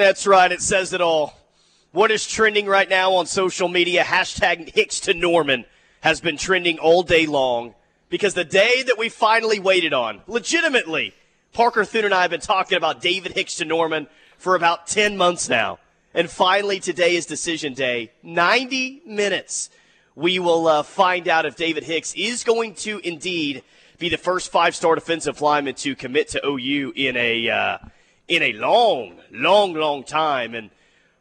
That's right. It says it all. What is trending right now on social media? Hashtag Hicks to Norman has been trending all day long because the day that we finally waited on, legitimately, Parker Thune and I have been talking about David Hicks to Norman for about 10 months now. And finally, today is decision day. 90 minutes. We will uh, find out if David Hicks is going to indeed be the first five-star defensive lineman to commit to OU in a uh, in a long, long, long time. And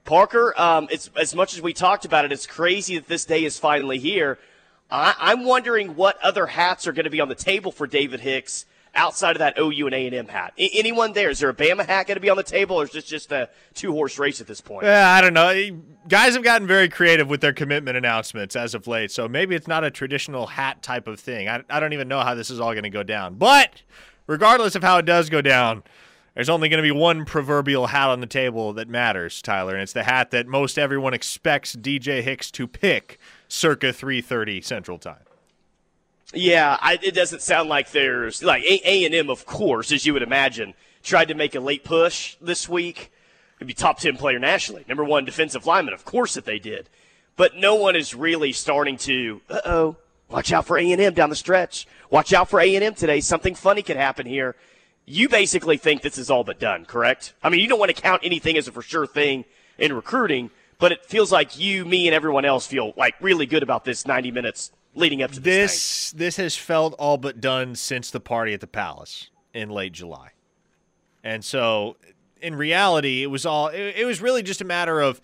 Parker, um, it's as much as we talked about it, it's crazy that this day is finally here. I, am wondering what other hats are going to be on the table for David Hicks outside of that OU and A&M hat. I, anyone there? Is there a Bama hat going to be on the table, or is this just a two-horse race at this point? Yeah, I don't know. Guys have gotten very creative with their commitment announcements as of late, so maybe it's not a traditional hat type of thing. I, I don't even know how this is all going to go down. But regardless of how it does go down, there's only going to be one proverbial hat on the table that matters, Tyler, and it's the hat that most everyone expects DJ Hicks to pick circa 3:30 Central Time. Yeah, I, it doesn't sound like there's like A and M, of course, as you would imagine, tried to make a late push this week. Maybe top ten player nationally, number one defensive lineman. Of course that they did, but no one is really starting to. Uh oh, watch out for A and M down the stretch. Watch out for A and M today. Something funny could happen here. You basically think this is all but done, correct? I mean, you don't want to count anything as a for sure thing in recruiting, but it feels like you, me, and everyone else feel like really good about this 90 minutes leading up to this. This, this has felt all but done since the party at the Palace in late July, and so in reality, it was all. It, it was really just a matter of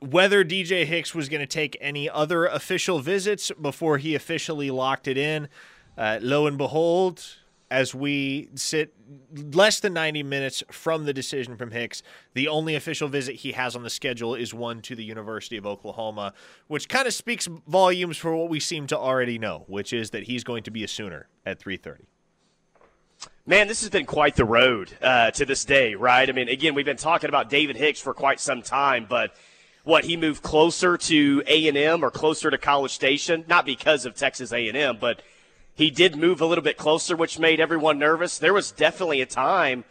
whether DJ Hicks was going to take any other official visits before he officially locked it in. Uh, lo and behold, as we sit less than 90 minutes from the decision from Hicks. The only official visit he has on the schedule is one to the University of Oklahoma, which kind of speaks volumes for what we seem to already know, which is that he's going to be a Sooner at 3:30. Man, this has been quite the road uh, to this day, right? I mean, again, we've been talking about David Hicks for quite some time, but what he moved closer to A and M or closer to College Station, not because of Texas A and M, but he did move a little bit closer, which made everyone nervous. There was definitely a time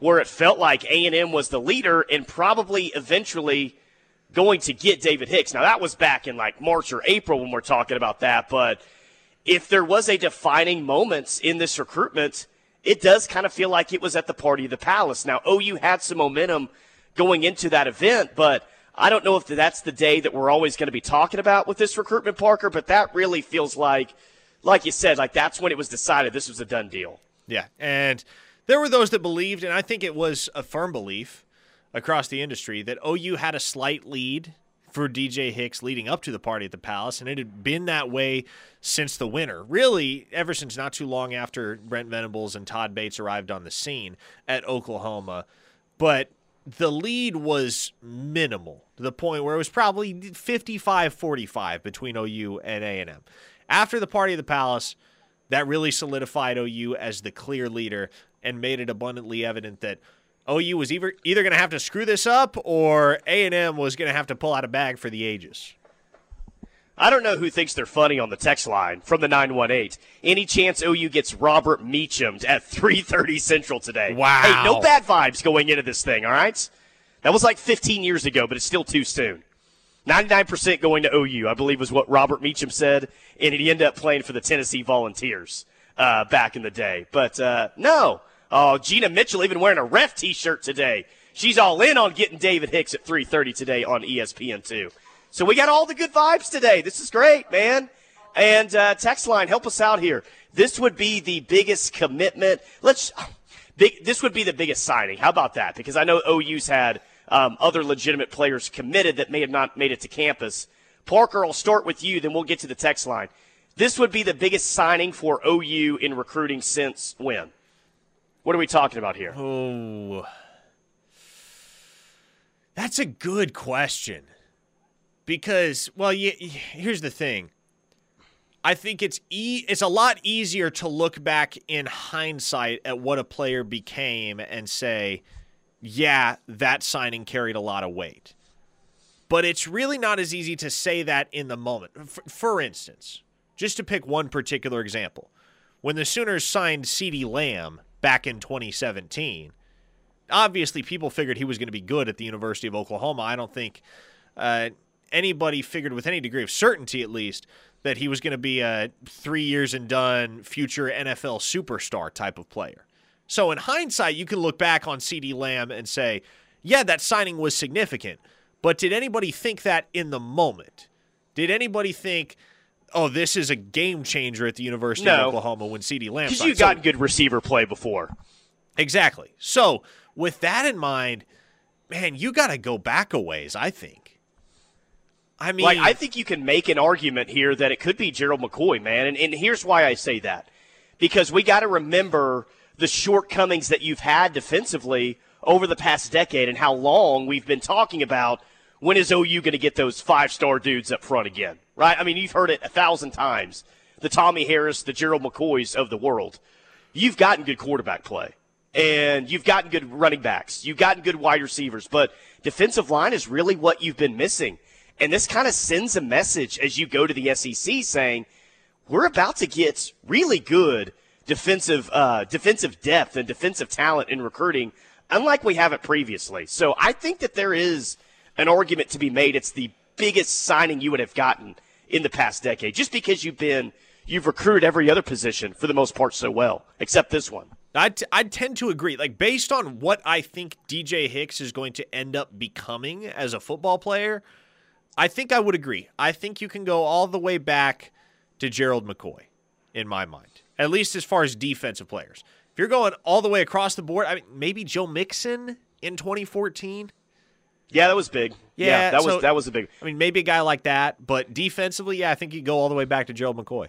where it felt like A&M was the leader and probably eventually going to get David Hicks. Now that was back in like March or April when we're talking about that, but if there was a defining moment in this recruitment, it does kind of feel like it was at the party of the palace. Now OU had some momentum going into that event, but I don't know if that's the day that we're always going to be talking about with this recruitment, Parker, but that really feels like – like you said, like that's when it was decided this was a done deal. Yeah, and there were those that believed, and I think it was a firm belief across the industry that OU had a slight lead for DJ Hicks leading up to the party at the Palace, and it had been that way since the winter. Really, ever since not too long after Brent Venables and Todd Bates arrived on the scene at Oklahoma. But the lead was minimal to the point where it was probably 55-45 between OU and A&M. After the party of the palace, that really solidified OU as the clear leader and made it abundantly evident that OU was either either going to have to screw this up or A&M was going to have to pull out a bag for the ages. I don't know who thinks they're funny on the text line from the 918. Any chance OU gets Robert Meacham at 3:30 Central today? Wow. Hey, no bad vibes going into this thing, all right? That was like 15 years ago, but it's still too soon. 99% going to OU, I believe was what Robert Meacham said, and he ended up playing for the Tennessee Volunteers uh, back in the day. But uh, no, oh, Gina Mitchell even wearing a ref T-shirt today. She's all in on getting David Hicks at 3:30 today on ESPN2. So we got all the good vibes today. This is great, man. And uh, text line, help us out here. This would be the biggest commitment. Let's. Big, this would be the biggest signing. How about that? Because I know OU's had um, other legitimate players committed that may have not made it to campus. Parker, I'll start with you, then we'll get to the text line. This would be the biggest signing for OU in recruiting since when? What are we talking about here? Oh, that's a good question. Because, well, you, here's the thing. I think it's e- it's a lot easier to look back in hindsight at what a player became and say, yeah, that signing carried a lot of weight. But it's really not as easy to say that in the moment. For, for instance, just to pick one particular example, when the Sooners signed CeeDee Lamb back in 2017, obviously people figured he was going to be good at the University of Oklahoma. I don't think uh, anybody figured with any degree of certainty, at least, that he was going to be a three years and done future NFL superstar type of player. So in hindsight, you can look back on CeeDee Lamb and say, yeah, that signing was significant. But did anybody think that in the moment? Did anybody think, oh, this is a game changer at the University No. of Oklahoma when CeeDee Lamb Because you've gotten good receiver play before. Exactly. So, with that in mind, man, you got to go back a ways, I think. I mean, Like, I think you can make an argument here that it could be Gerald McCoy, man. And, and here's why I say that. Because we got to remember the shortcomings that you've had defensively over the past decade and how long we've been talking about when is OU going to get those five star dudes up front again, right? I mean, you've heard it a thousand times. The Tommie Harris, the Gerald McCoys of the world. You've gotten good quarterback play and you've gotten good running backs. You've gotten good wide receivers, but defensive line is really what you've been missing. And this kind of sends a message as you go to the SEC saying, we're about to get really good defensive uh, defensive depth and defensive talent in recruiting, unlike we haven't previously. So I think that there is an argument to be made. It's the biggest signing you would have gotten in the past decade, just because you've been you've recruited every other position for the most part so well, except this one. I t- I tend to agree. Like based on what I think DJ Hicks is going to end up becoming as a football player, I think I would agree. I think you can go all the way back to Gerald McCoy, in my mind, at least as far as defensive players. If you're going all the way across the board, I mean, maybe Joe Mixon in 2014. Yeah, that was big. Yeah, that so- was that was a big. I mean, maybe a guy like that, but defensively, yeah, I think you go all the way back to Gerald McCoy.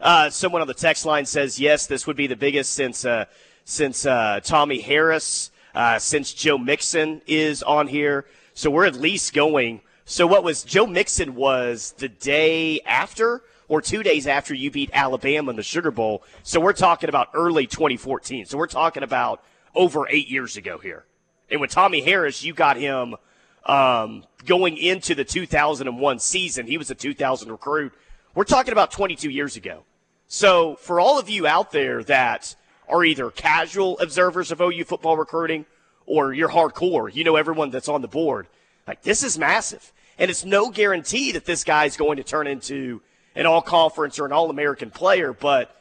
Uh, someone on the text line says yes, this would be the biggest since uh, since uh, Tommie Harris, uh, since Joe Mixon is on here. So we're at least going. So what was Joe Mixon was the day after or two days after you beat Alabama in the Sugar Bowl. So we're talking about early 2014. So we're talking about over eight years ago here. And with Tommie Harris, you got him um, going into the 2001 season. He was a 2000 recruit. We're talking about 22 years ago. So for all of you out there that are either casual observers of OU football recruiting or you're hardcore, you know everyone that's on the board. Like this is massive. And it's no guarantee that this guy's going to turn into an all conference or an all American player, but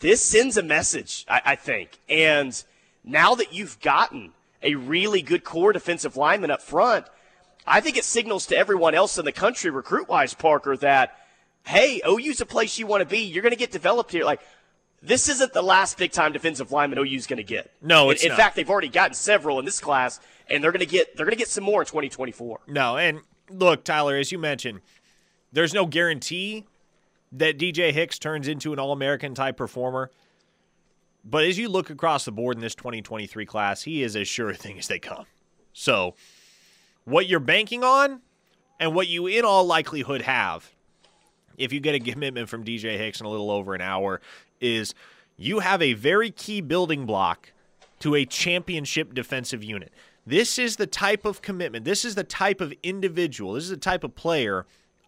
this sends a message, I, I think. And now that you've gotten a really good core defensive lineman up front, I think it signals to everyone else in the country, recruit wise, Parker, that, hey, OU's a place you want to be. You're going to get developed here. Like, this isn't the last big time defensive lineman OU's going to get. No, In- it's in, not. fact, they've already gotten several in this class, and they're going to get they're going to get some more in 2024. No, and look, Tyler, as you mentioned, there's no guarantee that DJ Hicks turns into an All American type performer. But as you look across the board in this 2023 class, he is as sure a thing as they come. So, what you're banking on and what you in all likelihood have if you get a commitment from DJ Hicks in a little over an hour is you have a very key building block to a championship defensive unit. This is the type of commitment, this is the type of individual, this is the type of player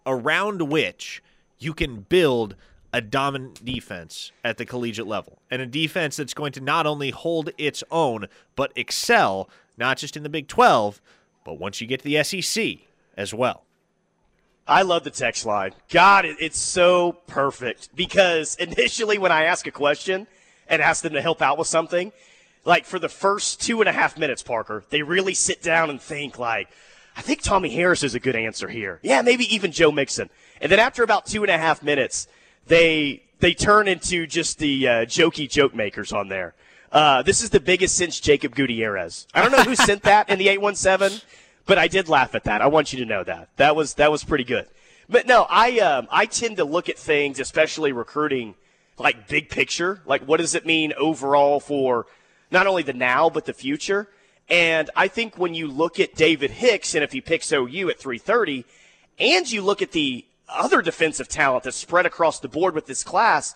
around which you can build a dominant defense at the collegiate level. And a defense that's going to not only hold its own, but excel, not just in the Big 12, but once you get to the SEC as well. I love the text line. God, it's so perfect because initially when I ask a question and ask them to help out with something, like for the first two and a half minutes, Parker, they really sit down and think like, I think Tommie Harris is a good answer here. Yeah, maybe even Joe Mixon. And then after about two and a half minutes, they they turn into just the uh, jokey joke makers on there. Uh, this is the biggest since Jacob Gutierrez. I don't know who sent that in the 817, but I did laugh at that. I want you to know that. That was that was pretty good. But no, I um, I tend to look at things, especially recruiting, like big picture. Like what does it mean overall for not only the now but the future? And I think when you look at David Hicks, and if he picks OU at 330, and you look at the other defensive talent that's spread across the board with this class,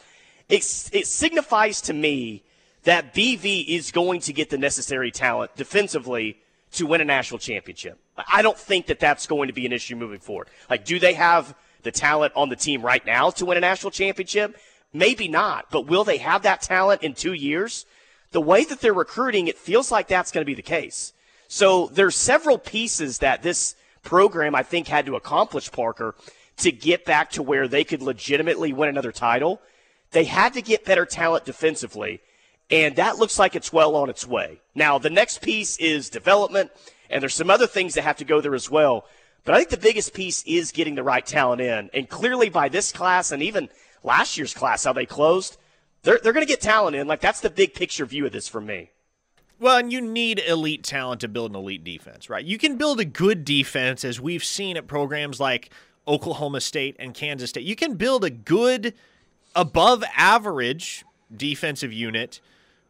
it, it signifies to me that BV is going to get the necessary talent defensively to win a national championship. I don't think that that's going to be an issue moving forward. Like, do they have the talent on the team right now to win a national championship? Maybe not, but will they have that talent in two years the way that they're recruiting, it feels like that's going to be the case. So there's several pieces that this program I think had to accomplish, Parker, to get back to where they could legitimately win another title. They had to get better talent defensively, and that looks like it's well on its way. Now, the next piece is development, and there's some other things that have to go there as well. But I think the biggest piece is getting the right talent in. And clearly by this class and even last year's class, how they closed, they're, they're going to get talent in. Like, that's the big picture view of this for me. Well, and you need elite talent to build an elite defense, right? You can build a good defense, as we've seen at programs like Oklahoma State and Kansas State. You can build a good, above average defensive unit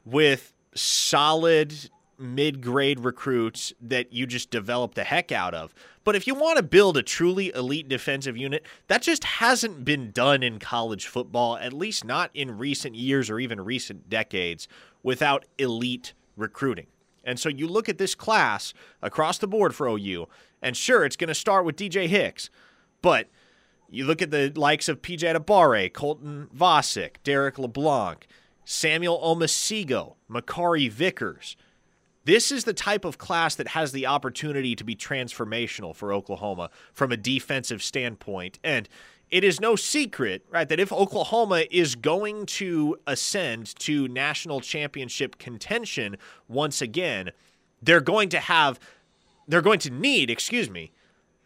with solid mid grade recruits that you just develop the heck out of. But if you want to build a truly elite defensive unit, that just hasn't been done in college football, at least not in recent years or even recent decades, without elite recruiting. And so you look at this class across the board for OU, and sure, it's going to start with DJ Hicks, but you look at the likes of PJ Adebawore, Colton Vasek, Derrick LeBlanc, Samuel Omosigho, Makari Vickers. This is the type of class that has the opportunity to be transformational for Oklahoma from a defensive standpoint. And it is no secret, right, that if Oklahoma is going to ascend to national championship contention once again, they're going to have, they're going to need, excuse me,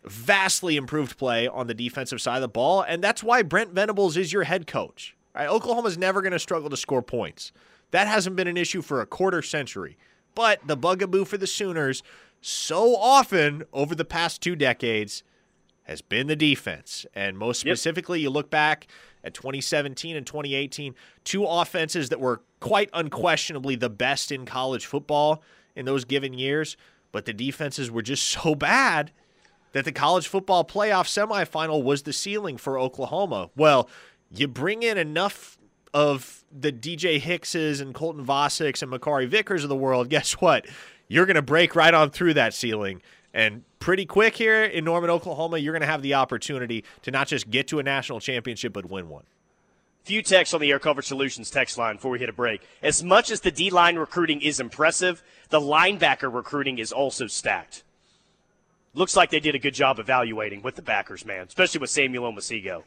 vastly improved play on the defensive side of the ball. And that's why Brent Venables is your head coach. Right? Oklahoma's never going to struggle to score points. That hasn't been an issue for a quarter century. But the bugaboo for the Sooners so often over the past two decades has been the defense. And most specifically, yep. you look back at 2017 and 2018, two offenses that were quite unquestionably the best in college football in those given years, but the defenses were just so bad that the college football playoff semifinal was the ceiling for Oklahoma. Well, you bring in enough of the DJ Hickses and Colton Vaseks and Makari Vickers of the world, guess what? You're going to break right on through that ceiling. And pretty quick here in Norman, Oklahoma, you're going to have the opportunity to not just get to a national championship, but win one. Few texts on the Air Comfort Solutions text line before we hit a break. As much as the D line recruiting is impressive, the linebacker recruiting is also stacked. Looks like they did a good job evaluating with the backers, man, especially with Samuel Omosigho.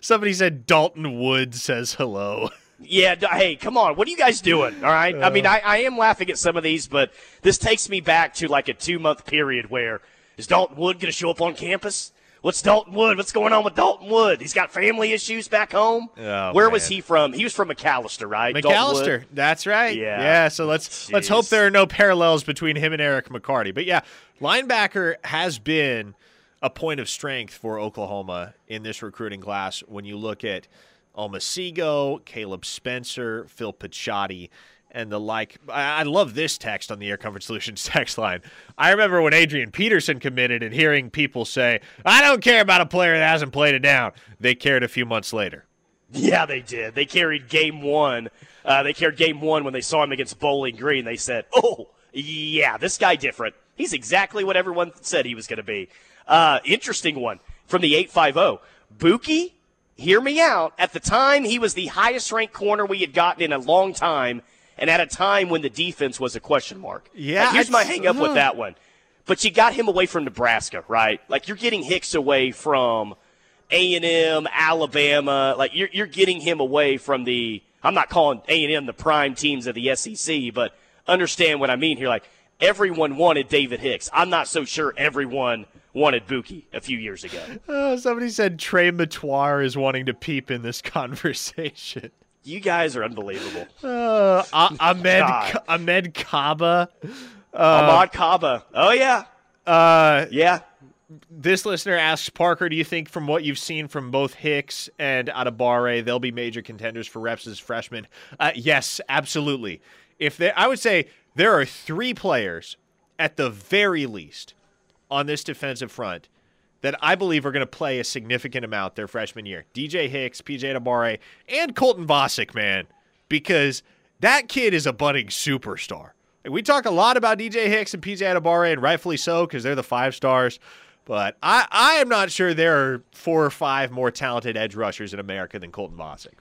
Somebody said Dalton Wood says hello. Yeah, hey, come on. What are you guys doing? All right. Uh, I mean, I, I am laughing at some of these, but this takes me back to like a two month period where is Dalton Wood going to show up on campus? What's Dalton Wood? What's going on with Dalton Wood? He's got family issues back home. Oh, Where man. was he from? He was from McAlester, right? McAlester, That's right. Yeah. Yeah. So let's Jeez. let's hope there are no parallels between him and Eric McCarty. But yeah, linebacker has been a point of strength for Oklahoma in this recruiting class when you look at Omosigho, Caleb Spencer, Phil Picciotti, and the like. I love this text on the Air Comfort Solutions text line. I remember when Adrian Peterson committed and hearing people say, I don't care about a player that hasn't played it down. They cared a few months later. Yeah, they did. They carried game one. Uh, they carried game one when they saw him against Bowling Green. They said, oh, yeah, this guy different. He's exactly what everyone said he was going to be. Uh, interesting one from the 850. Buki, hear me out. At the time, he was the highest ranked corner we had gotten in a long time, and at a time when the defense was a question mark. Yeah. here's my hang up uh, with that one. But you got him away from Nebraska, right? Like you're getting Hicks away from A&M, Alabama. Like you're, you're getting him away from the, I'm not calling A&M the prime teams of the SEC, but understand what I mean here. Like everyone wanted David Hicks. I'm not so sure everyone wanted Buki a few years ago. Uh, somebody said Trey Matoir is wanting to peep in this conversation. You guys are unbelievable. Uh, Ahmed Ahmed Kaba. Uh, Ahmad Kaba. Oh yeah. Uh, yeah. This listener asks Parker, do you think from what you've seen from both Hicks and Adebawore, they'll be major contenders for reps as freshmen? Uh, yes, absolutely. If they, I would say there are three players at the very least on this defensive front that I believe are going to play a significant amount their freshman year. DJ Hicks, PJ Adebawore, and Colton Vasek, man, because that kid is a budding superstar. we talk a lot about DJ Hicks and PJ Adebawore, and rightfully so because they're the five stars. But I, I am not sure there are four or five more talented edge rushers in America than Colton Vasek.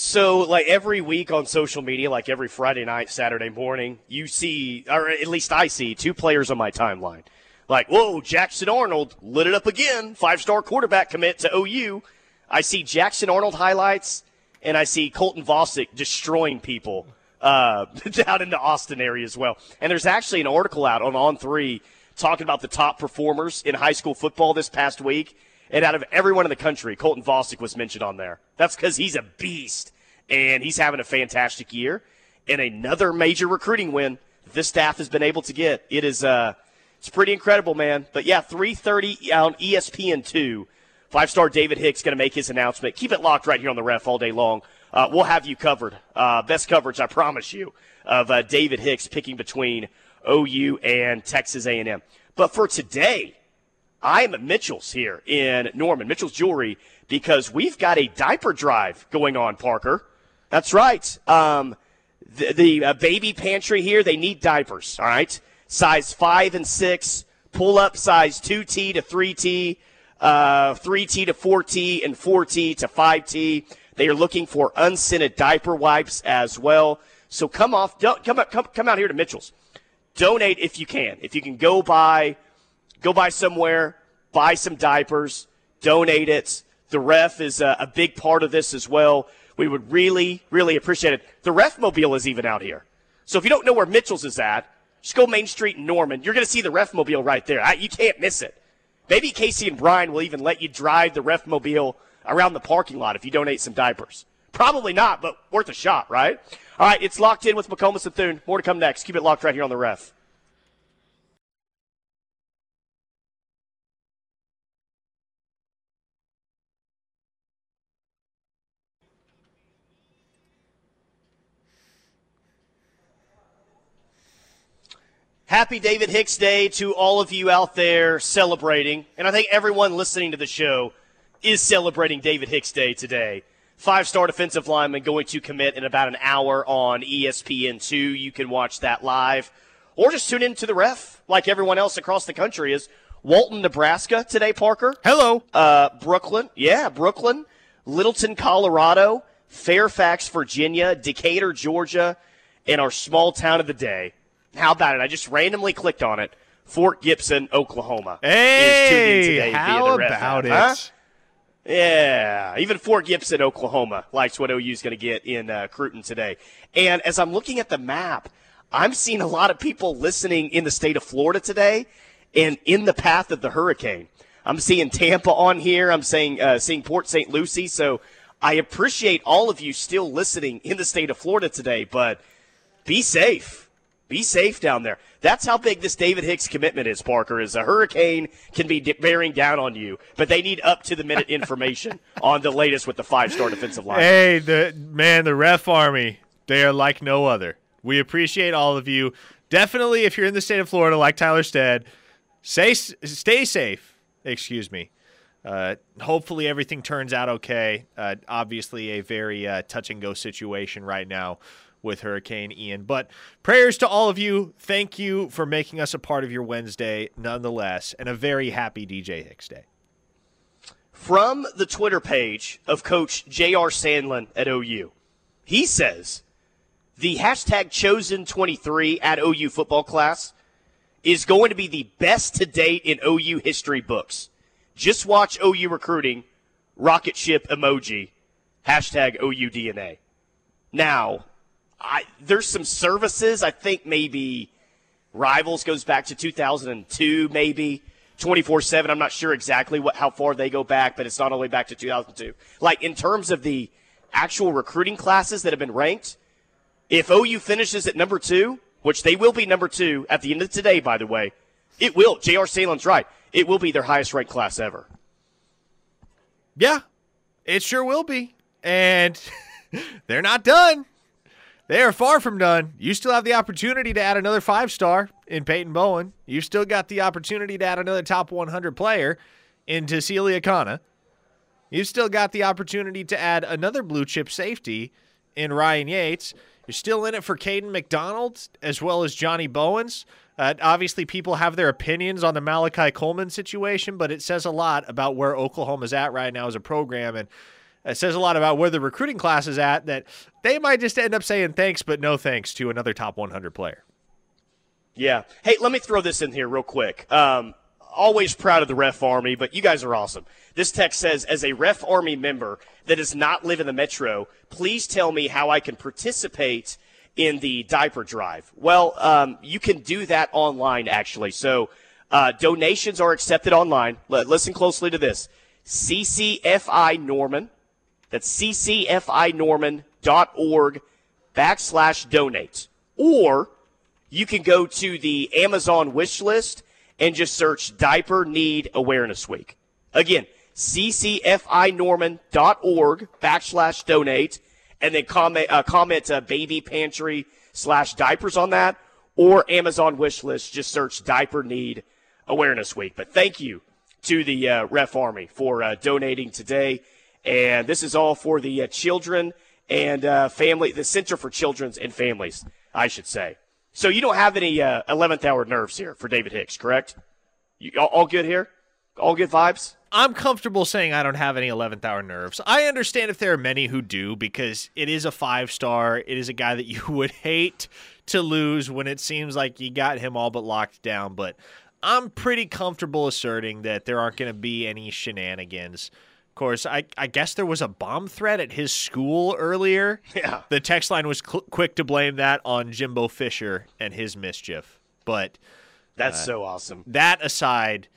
So, like every week on social media, like every Friday night, Saturday morning, you see, or at least I see, two players on my timeline. Like, whoa, Jackson Arnold lit it up again. Five star quarterback commit to OU. I see Jackson Arnold highlights, and I see Colton Vasek destroying people uh, down in the Austin area as well. And there's actually an article out on On Three talking about the top performers in high school football this past week. And out of everyone in the country, Colton Vasek was mentioned on there. That's because he's a beast and he's having a fantastic year. And another major recruiting win this staff has been able to get. It is uh, it's pretty incredible, man. But yeah, 3:30 on ESPN two. Five star David Hicks going to make his announcement. Keep it locked right here on the ref all day long. Uh, we'll have you covered. Uh, best coverage, I promise you, of uh, David Hicks picking between OU and Texas A&M. But for today, I'm at Mitchell's here in Norman, Mitchell's Jewelry, because we've got a diaper drive going on, Parker. That's right. Um, the, the uh, baby pantry here, they need diapers, all right? Size 5 and 6, pull up size 2T to 3T, uh, 3T to 4T, and 4T to 5T. They are looking for unscented diaper wipes as well. So come off, come, come, come out here to Mitchell's. Donate if you can. If you can go buy, go buy somewhere, buy some diapers, donate it. The ref is a, a big part of this as well. We would really, really appreciate it. The ref mobile is even out here. So if you don't know where Mitchell's is at, just go Main Street in Norman. You're going to see the ref mobile right there. I, you can't miss it. Maybe Casey and Brian will even let you drive the ref mobile around the parking lot if you donate some diapers. Probably not, but worth a shot, right? All right, it's locked in with McComas and Thune. More to come next. Keep it locked right here on the ref. Happy David Hicks Day to all of you out there celebrating. And I think everyone listening to the show is celebrating David Hicks Day today. Five star defensive lineman going to commit in about an hour on ESPN2. You can watch that live or just tune in to the ref like everyone else across the country is. Walton, Nebraska today, Parker. Hello. Uh, Brooklyn. Yeah, Brooklyn. Littleton, Colorado. Fairfax, Virginia. Decatur, Georgia. And our small town of the day, how about it? I just randomly clicked on it. Fort Gibson, Oklahoma. Hey, how about it? Huh? Yeah, even Fort Gibson, Oklahoma likes what OU is going to get in uh, Cruton today. And as I'm looking at the map, I'm seeing a lot of people listening in the state of Florida today and in the path of the hurricane. I'm seeing Tampa on here. I'm saying uh, seeing Port St. Lucie. So I appreciate all of you still listening in the state of Florida today, but be safe be safe down there. That's how big this David Hicks commitment is, Parker. Is a hurricane can be bearing down on you, but they need up to the minute information on the latest with the five star defensive line. Hey, the man, the ref army, they are like no other. We appreciate all of you. Definitely, if you're in the state of Florida, like Tyler said, stay stay safe. Excuse me. Uh, hopefully everything turns out okay. Uh, obviously, a very uh, touch and go situation right now with Hurricane Ian. But prayers to all of you. Thank you for making us a part of your Wednesday, nonetheless, and a very happy DJ Hicks Day. From the Twitter page of Coach J.R. Sandlin at OU, he says the hashtag chosen 23 at OU football class is going to be the best to date in OU history books. Just watch OU recruiting, rocket ship emoji, hashtag OU DNA. Now, I, there's some services. I think maybe Rivals goes back to 2002, maybe 24 7. I'm not sure exactly what how far they go back, but it's not all the way back to 2002. Like in terms of the actual recruiting classes that have been ranked, if OU finishes at number two, which they will be number two at the end of today, by the way, it will. J.R. Salen's right. It will be their highest ranked class ever. Yeah, it sure will be. And they're not done. They are far from done. You still have the opportunity to add another five star in Peyton Bowen. You still got the opportunity to add another top 100 player into Celia Kana. You've still got the opportunity to add another blue chip safety in Ryan Yates. You're still in it for Caden McDonald as well as Johnny Bowens. Uh, obviously, people have their opinions on the Malachi Coleman situation, but it says a lot about where Oklahoma's at right now as a program. And it says a lot about where the recruiting class is at that they might just end up saying thanks, but no thanks to another top 100 player. Yeah. Hey, let me throw this in here real quick. Um, always proud of the Ref Army, but you guys are awesome. This text says, as a Ref Army member that does not live in the metro, please tell me how I can participate in the diaper drive. Well, um, you can do that online, actually. So uh, donations are accepted online. L- listen closely to this. CCFI Norman. That's ccfinorman.org backslash donate. Or you can go to the Amazon wish list and just search Diaper Need Awareness Week. Again, ccfinorman.org backslash donate, and then comment, uh, comment uh, baby pantry slash diapers on that, or Amazon wish list, just search Diaper Need Awareness Week. But thank you to the uh, Ref Army for uh, donating today. And this is all for the uh, children and uh, family, the Center for Children's and Families, I should say. So you don't have any uh, 11th hour nerves here for David Hicks, correct? You, all, all good here? All good vibes? I'm comfortable saying I don't have any 11th hour nerves. I understand if there are many who do because it is a five star. It is a guy that you would hate to lose when it seems like you got him all but locked down. But I'm pretty comfortable asserting that there aren't going to be any shenanigans. Of course, I, I guess there was a bomb threat at his school earlier. Yeah. The text line was cl- quick to blame that on Jimbo Fisher and his mischief. But That's uh, so awesome. that aside,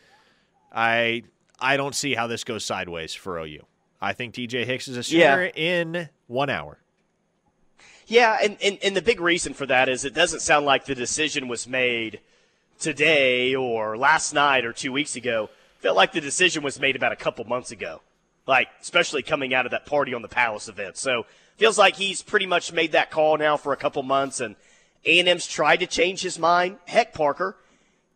I I don't see how this goes sideways for OU. I think DJ Hicks is a sooner in one hour. Yeah, and, and, and the big reason for that is it doesn't sound like the decision was made today or last night or two weeks ago. Felt like the decision was made about a couple months ago, like especially coming out of that party on the Palace event. So feels like he's pretty much made that call now for a couple months, and A&M's tried to change his mind. Heck, Parker,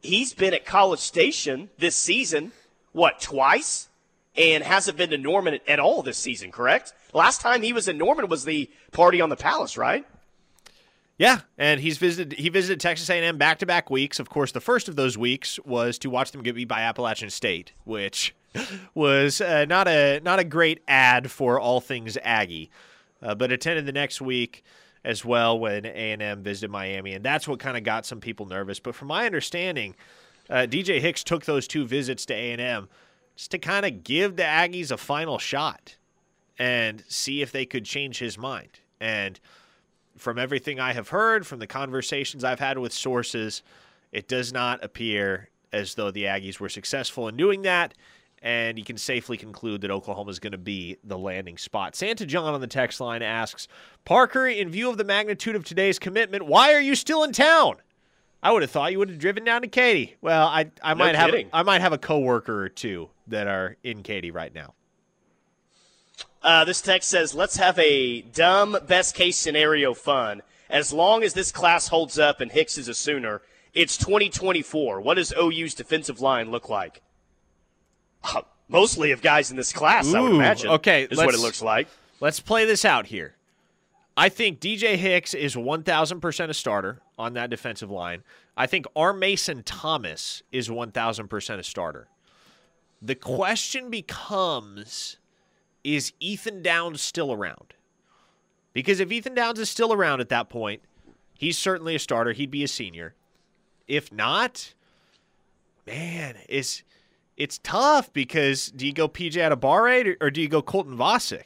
he's been at College Station this season, what twice, and hasn't been to Norman at all this season. Correct? Last time he was in Norman was the party on the Palace, right? Yeah, and he's visited he visited Texas A&M back-to-back weeks. Of course, the first of those weeks was to watch them get beat by Appalachian State, which was uh, not a not a great ad for all things Aggie. Uh, but attended the next week as well when A&M visited Miami, and that's what kind of got some people nervous. But from my understanding, uh, DJ Hicks took those two visits to A&M just to kind of give the Aggies a final shot and see if they could change his mind. And from everything I have heard, from the conversations I've had with sources, it does not appear as though the Aggies were successful in doing that. And you can safely conclude that Oklahoma is going to be the landing spot. Santa John on the text line asks Parker, in view of the magnitude of today's commitment, why are you still in town? I would have thought you would have driven down to Katy. Well, I I No might have. I might have a coworker or two that are in Katy right now. Uh, this text says, let's have a dumb best case scenario fun. As long as this class holds up and Hicks is a Sooner, it's 2024. What does OU's defensive line look like? Mostly of guys in this class, I would imagine. okay, this Is what it looks like. Let's play this out here. I think DJ Hicks is 1,000% a starter on that defensive line. I think R. Mason Thomas is 1,000% a starter. The question becomes is Ethan Downs still around? Because if Ethan Downs is still around at that point, he's certainly a starter. He'd be a senior. If not, man, it's it's tough because do you go PJ Adebawore or, or do you go Colton Vasek?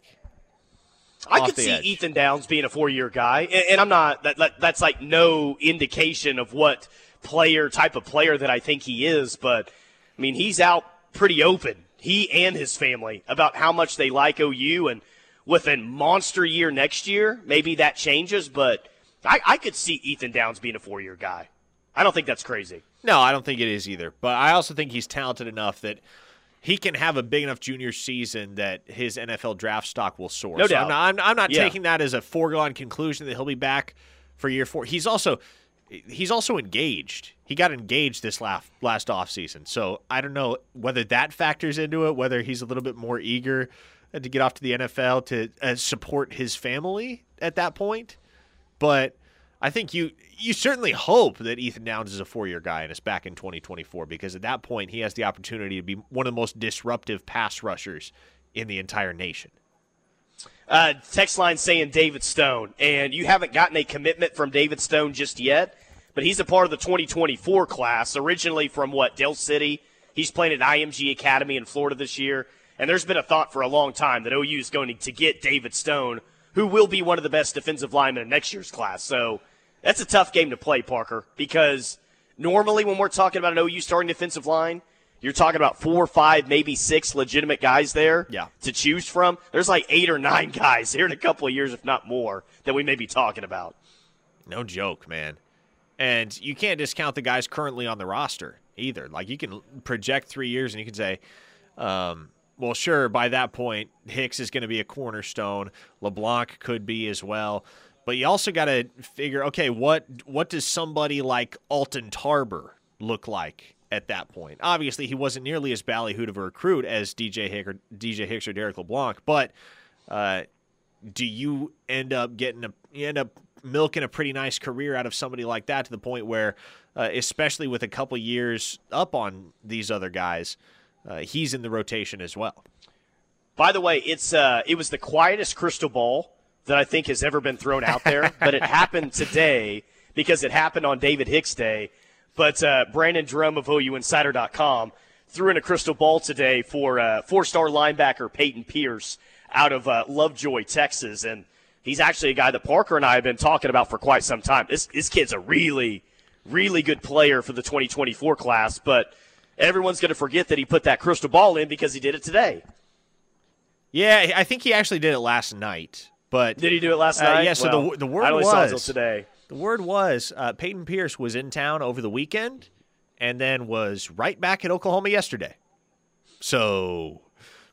I could see edge. Ethan Downs being a four-year guy, and, and I'm not. That, that, that's like no indication of what player type of player that I think he is. But I mean, he's out pretty open. He and his family about how much they like OU, and with a monster year next year, maybe that changes. But I, I could see Ethan Downs being a four-year guy. I don't think that's crazy. No, I don't think it is either. But I also think he's talented enough that he can have a big enough junior season that his NFL draft stock will soar. No So doubt. I'm not, I'm, I'm not Yeah. taking that as a foregone conclusion that he'll be back for year four. He's also he's also engaged. He got engaged this last last offseason. So I don't know whether that factors into it, whether he's a little bit more eager to get off to the NFL to uh, support his family at that point. But I think you you certainly hope that Ethan Downs is a four year guy and is back in 2024 because at that point he has the opportunity to be one of the most disruptive pass rushers in the entire nation. Uh, text line saying David Stone, and you haven't gotten a commitment from David Stone just yet, but he's a part of the 2024 class, originally from what, Del City? He's playing at IMG Academy in Florida this year, and there's been a thought for a long time that OU is going to get David Stone, who will be one of the best defensive linemen in next year's class. So that's a tough game to play, Parker, because normally when we're talking about an OU starting defensive line, you're talking about four, five, maybe six legitimate guys there yeah. to choose from. There's like eight or nine guys here in a couple of years, if not more, that we may be talking about. No joke, man. And you can't discount the guys currently on the roster either. Like you can project three years and you can say, um, well, sure, by that point, Hicks is going to be a cornerstone. LeBlanc could be as well. But you also got to figure, okay, what what does somebody like Alton Tarber look like at that point. Obviously, he wasn't nearly as ballyhooed of a recruit as DJ Hicks or, DJ Hicks or Derrick LeBlanc, but uh, do you end up getting a you end up milking a pretty nice career out of somebody like that to the point where, uh, especially with a couple years up on these other guys, uh, he's in the rotation as well. By the way, it's uh, it was the quietest crystal ball that I think has ever been thrown out there, but it happened today because it happened on David Hicks Day but uh, Brandon Drumm of OUinsider.com threw in a crystal ball today for uh, four-star linebacker Peyton Pierce out of uh, Lovejoy, Texas, and he's actually a guy that Parker and I have been talking about for quite some time. This this kid's a really, really good player for the 2024 class, but everyone's going to forget that he put that crystal ball in because he did it today. Yeah, I think he actually did it last night. But did he do it last night? yeah. So well, the the word I only was today. The word was uh, Peyton Pierce was in town over the weekend and then was right back at Oklahoma yesterday. So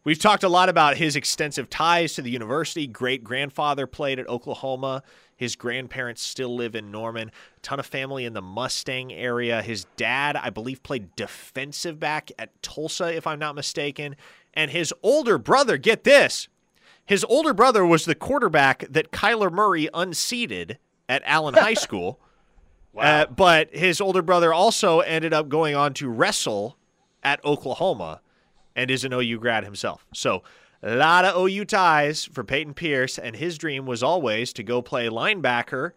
we've talked a lot about his extensive ties to the university. Great grandfather played at Oklahoma. His grandparents still live in Norman. A ton of family in the Mustang area. His dad, I believe, played defensive back at Tulsa, if I'm not mistaken. And his older brother, get this, his older brother was the quarterback that Kyler Murray unseated at Allen High School. Wow. Uh, but his older brother also ended up going on to wrestle at Oklahoma and is an OU grad himself. So a lot of OU ties for Peyton Pierce, and his dream was always to go play linebacker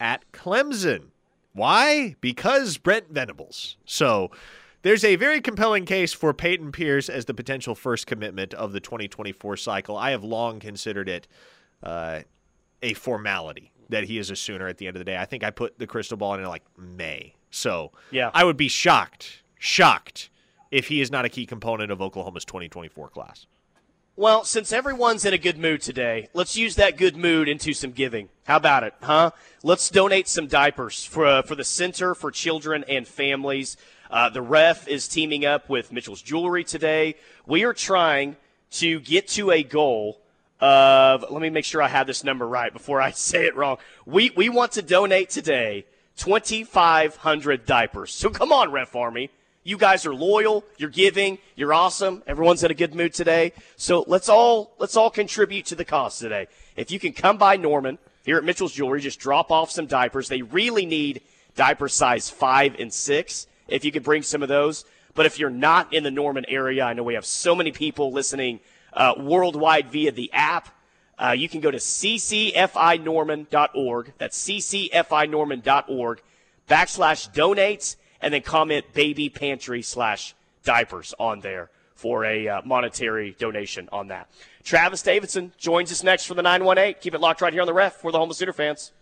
at Clemson. Why? Because Brent Venables. So there's a very compelling case for Peyton Pierce as the potential first commitment of the 2024 cycle. I have long considered it uh, a formality that he is a Sooner at the end of the day. I think I put the crystal ball in like May. So yeah. I would be shocked, shocked if he is not a key component of Oklahoma's 2024 class. Well, since everyone's in a good mood today, let's use that good mood into some giving. How about it, huh? Let's donate some diapers for uh, for the Center for Children and Families. Uh, the ref is teaming up with Mitchell's Jewelry today. We are trying to get to a goal of let me make sure I have this number right before I say it wrong. We we want to donate today 2500 diapers. So come on Ref Army. You guys are loyal, you're giving, you're awesome. Everyone's in a good mood today. So let's all let's all contribute to the cause today. If you can come by Norman here at Mitchell's Jewelry, just drop off some diapers. They really need diaper size 5 and 6 if you could bring some of those. But if you're not in the Norman area, I know we have so many people listening uh, worldwide via the app. Uh, you can go to ccfinorman.org. That's ccfinorman.org backslash donates and then comment baby pantry slash diapers on there for a uh, monetary donation on that. Travis Davidson joins us next for the 918. Keep it locked right here on the ref for the Homeless Sooner fans.